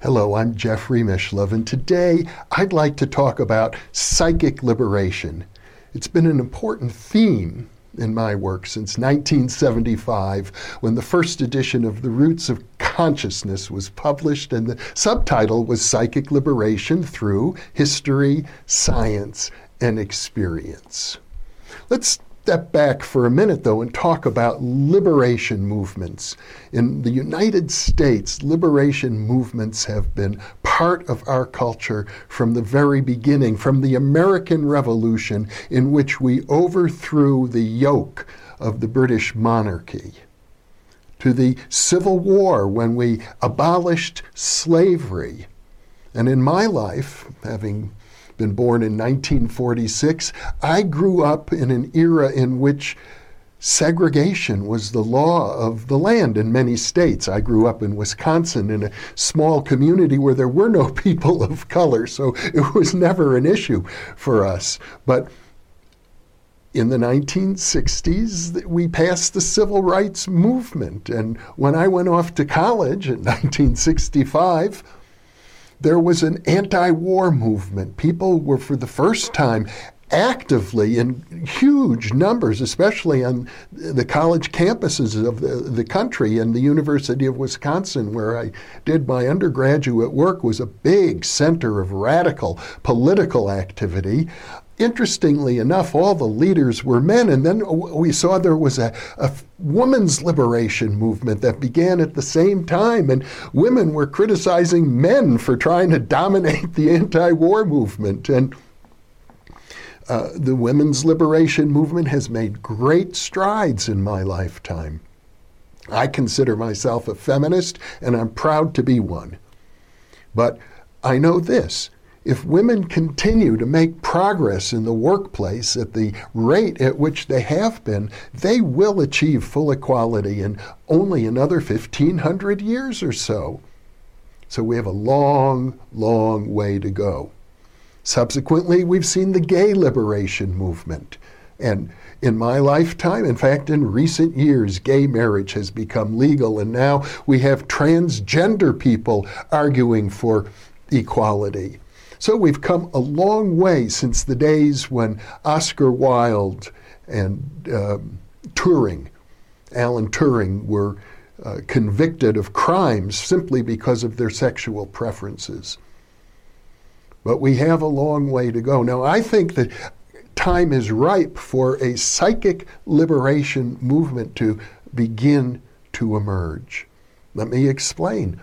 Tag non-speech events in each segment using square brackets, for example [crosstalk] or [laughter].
Hello, I'm Jeffrey Mishlove, and today I'd like to talk about psychic liberation. It's been an important theme in my work since 1975 when the first edition of The Roots of Consciousness was published, and the subtitle was Psychic Liberation Through History, Science, and Experience. Let's step back for a minute, though, and talk about liberation movements. In the United States, liberation movements have been part of our culture from the very beginning, from the American Revolution, in which we overthrew the yoke of the British monarchy to the Civil War when we abolished slavery. And in my life, having been born in 1946. I grew up in an era in which segregation was the law of the land in many states. I grew up in Wisconsin in a small community where there were no [laughs] people of color, so it was never an issue for us. But in the 1960s, we passed the civil rights movement. And when I went off to college in [laughs] 1965, there was an anti war movement. People were, for the first time, actively in huge numbers, especially on the college campuses of the, the country. And the University of Wisconsin, where I did my undergraduate work, was a big center of radical political activity interestingly enough, all the leaders were men. And then we saw there was a, a, women's liberation movement that began at the same time. And women were criticizing men for trying to dominate the anti war movement. And uh, the women's liberation movement has made great strides in my lifetime. I consider myself a feminist, and I'm proud to be one. But I know this if women continue to make progress in the workplace at the rate at which they have been, they will achieve full equality in only another 1500 years or so. So we have a long, long way to go. Subsequently, we've seen the gay liberation movement. And in my lifetime, in fact, in recent years, gay marriage has become legal, and now we have transgender people arguing for equality. So we've come a long way since the days when Oscar Wilde and um, Turing, Alan Turing, were uh, convicted of crimes simply because of their sexual preferences. But we have a long way to go. Now, I think that time is ripe for a psychic liberation movement to begin to emerge. Let me explain.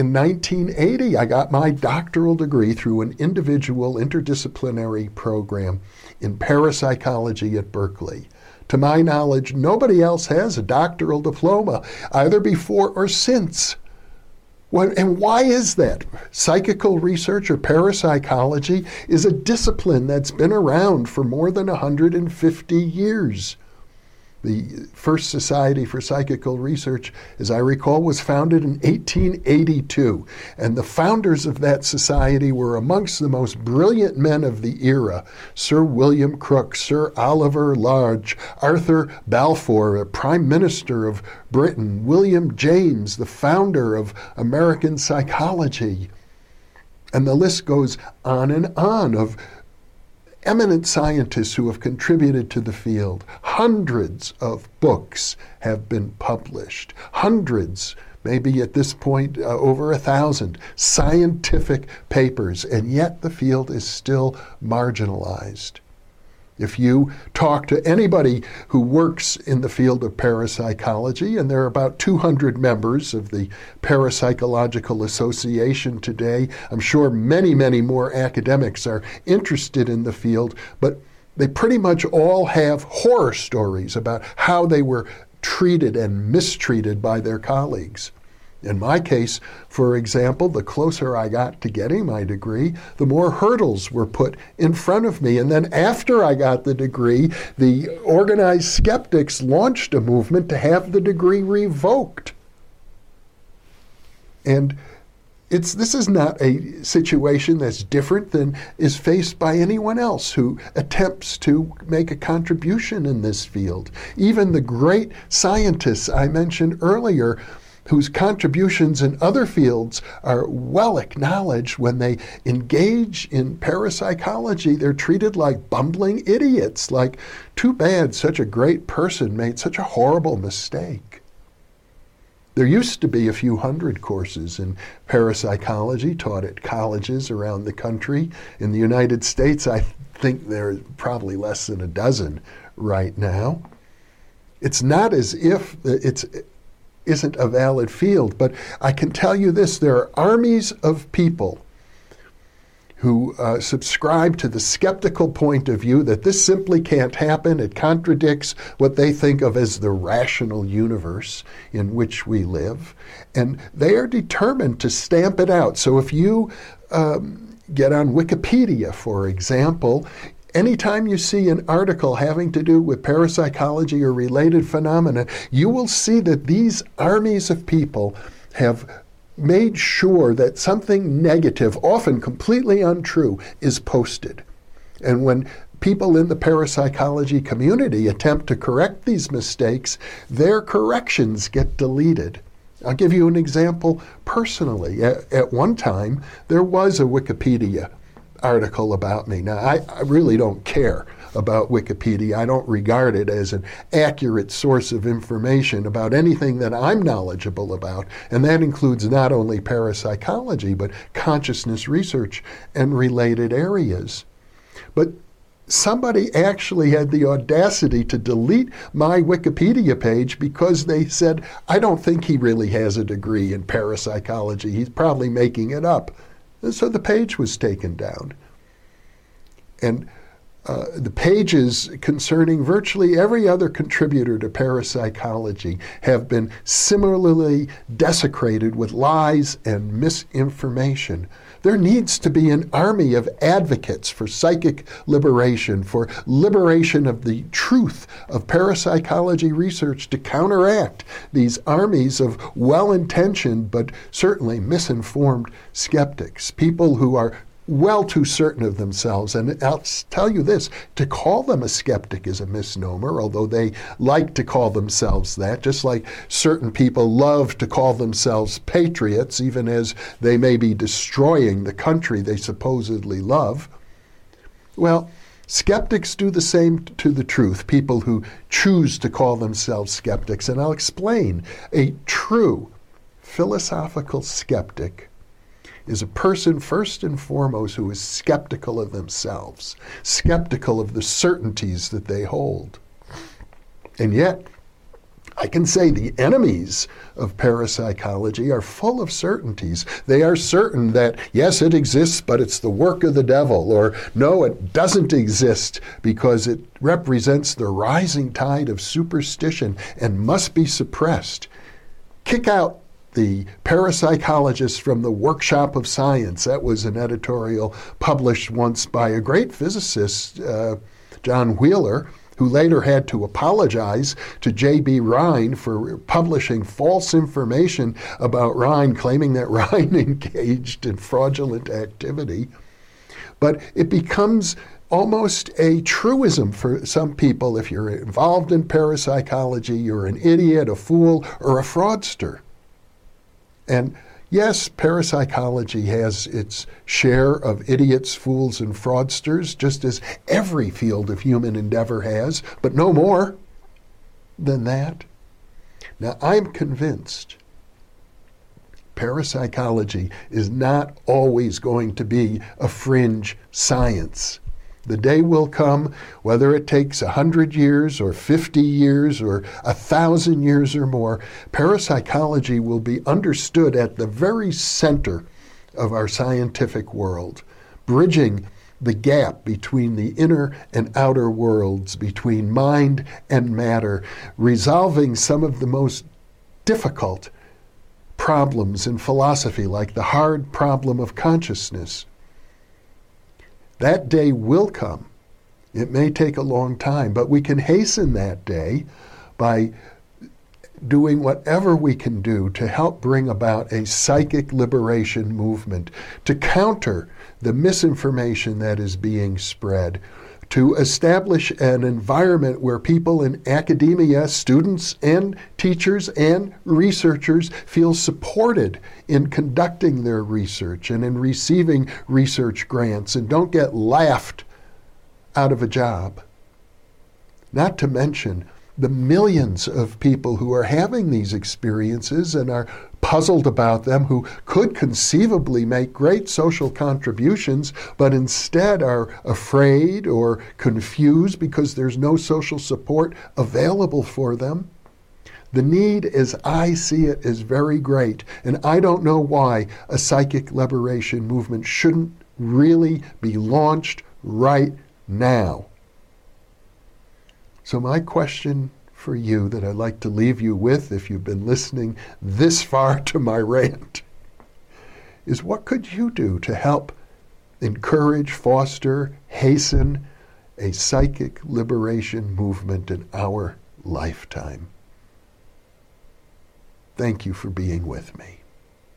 In 1980, I got my doctoral degree through an individual interdisciplinary program in parapsychology at Berkeley. To my knowledge, nobody else has a doctoral diploma, either before or since. and why is that? Psychical research or parapsychology is a discipline that's been around for more than 150 years. The first Society for Psychical Research, as I recall, was founded in 1882. And the founders of that society were amongst the most brilliant men of the era Sir William Crook, Sir Oliver Lodge, Arthur Balfour, a Prime Minister of Britain, William James, the founder of American psychology. And the list goes on and on of eminent scientists who have contributed to the field. Hundreds of books have been published. Hundreds, maybe at this point uh, over a thousand, scientific papers, and yet the field is still marginalized. If you talk to anybody who works in the field of parapsychology, and there are about 200 members of the Parapsychological Association today, I'm sure many, many more academics are interested in the field, but they pretty much all have horror stories about how they were treated and mistreated by their colleagues. In my case, for example, the closer I got to getting my degree, the more hurdles were put in front of me. And then after I got the degree, the organized skeptics launched a movement to have the degree revoked. And it's, this is not a situation that's different than is faced by anyone else who attempts to make a contribution in this field. Even the great scientists I mentioned earlier whose contributions in other fields are well acknowledged. When they engage in parapsychology they're treated like bumbling idiots like too bad such a great person made such a horrible mistake. There used to be a few hundred courses in parapsychology taught at colleges around the country. In the united states i think there are probably less than a dozen right now. It's not as if it's isn't a valid field. But I can tell you this there are armies of people who uh, subscribe to the skeptical point of view that this simply can't happen. It contradicts what they think of as the rational universe in which we live. And they are determined to stamp it out. So if you um, get on Wikipedia, for example, Anytime you see an article having to do with parapsychology or related phenomena, you will see that these armies of people have made sure that something negative, often completely untrue, is posted. And when people in the parapsychology community attempt to correct these mistakes, their corrections get deleted. I'll give you an example personally. At, one time, there was a Wikipedia article about me. Now, I, I, really don't care about Wikipedia. I don't regard it as an accurate source of information about anything that I'm knowledgeable about. And that includes not only parapsychology, but consciousness research and related areas. But somebody actually had the audacity to delete my Wikipedia page because they said, I don't think he really has a degree in parapsychology. He's probably making it up. And so the page was taken down. And uh, the pages concerning virtually every other contributor to parapsychology have been similarly desecrated with lies and misinformation. There needs to be an army of advocates for psychic liberation, for liberation of the truth of parapsychology research to counteract these armies of well intentioned but certainly misinformed skeptics, people who are well too certain of themselves. And I'll tell you this to call them a skeptic is a misnomer, although they like to call themselves that, just like certain people love to call themselves patriots, even as they may be destroying the country they supposedly love. Well, skeptics do the same to the truth, people who choose to call themselves skeptics. And I'll explain a true philosophical skeptic is a person, first and foremost, who is skeptical of themselves, skeptical of the certainties that they hold. And yet, I can say the enemies of parapsychology are full of certainties. They are certain that, yes, it exists, but it's the work of the devil, or no, it doesn't exist because it represents the rising tide of superstition and must be suppressed. Kick out the parapsychologist from the workshop of science. That was an editorial published once by a great physicist, uh, John Wheeler, who later had to apologize to J.B. Rhine for publishing false information about Rhine, claiming that [laughs] Rhine engaged in fraudulent activity. But it becomes almost a truism for some people. If you're involved in parapsychology, you're an idiot, a fool, or a fraudster. And yes, parapsychology has its share of idiots, fools, and fraudsters, just as every field of human endeavor has, but no more than that. Now, I'm convinced parapsychology is not always going to be a fringe science. The day will come, whether it takes a hundred years or 50 years or a thousand years or more, parapsychology will be understood at the very center of our scientific world, bridging the gap between the inner and outer worlds, between mind and matter, resolving some of the most difficult problems in philosophy, like the hard problem of consciousness. That day will come. It may take a long time, but we can hasten that day by doing whatever we can do to help bring about a psychic liberation movement to counter the misinformation that is being spread, to establish an environment where people in academia, students and teachers and researchers feel supported in conducting their research and in receiving research grants and don't get laughed out of a job. Not to mention the millions of people who are having these experiences and are puzzled about them, who could conceivably make great social contributions, but instead are afraid or confused because there's no social support available for them. The need, as I see it, is very great, and I don't know why a psychic liberation movement shouldn't really be launched right now. So, my question for you that I'd like to leave you with if you've been listening this far to my rant is what could you do to help encourage, foster, hasten a psychic liberation movement in our lifetime? Thank you for being with me.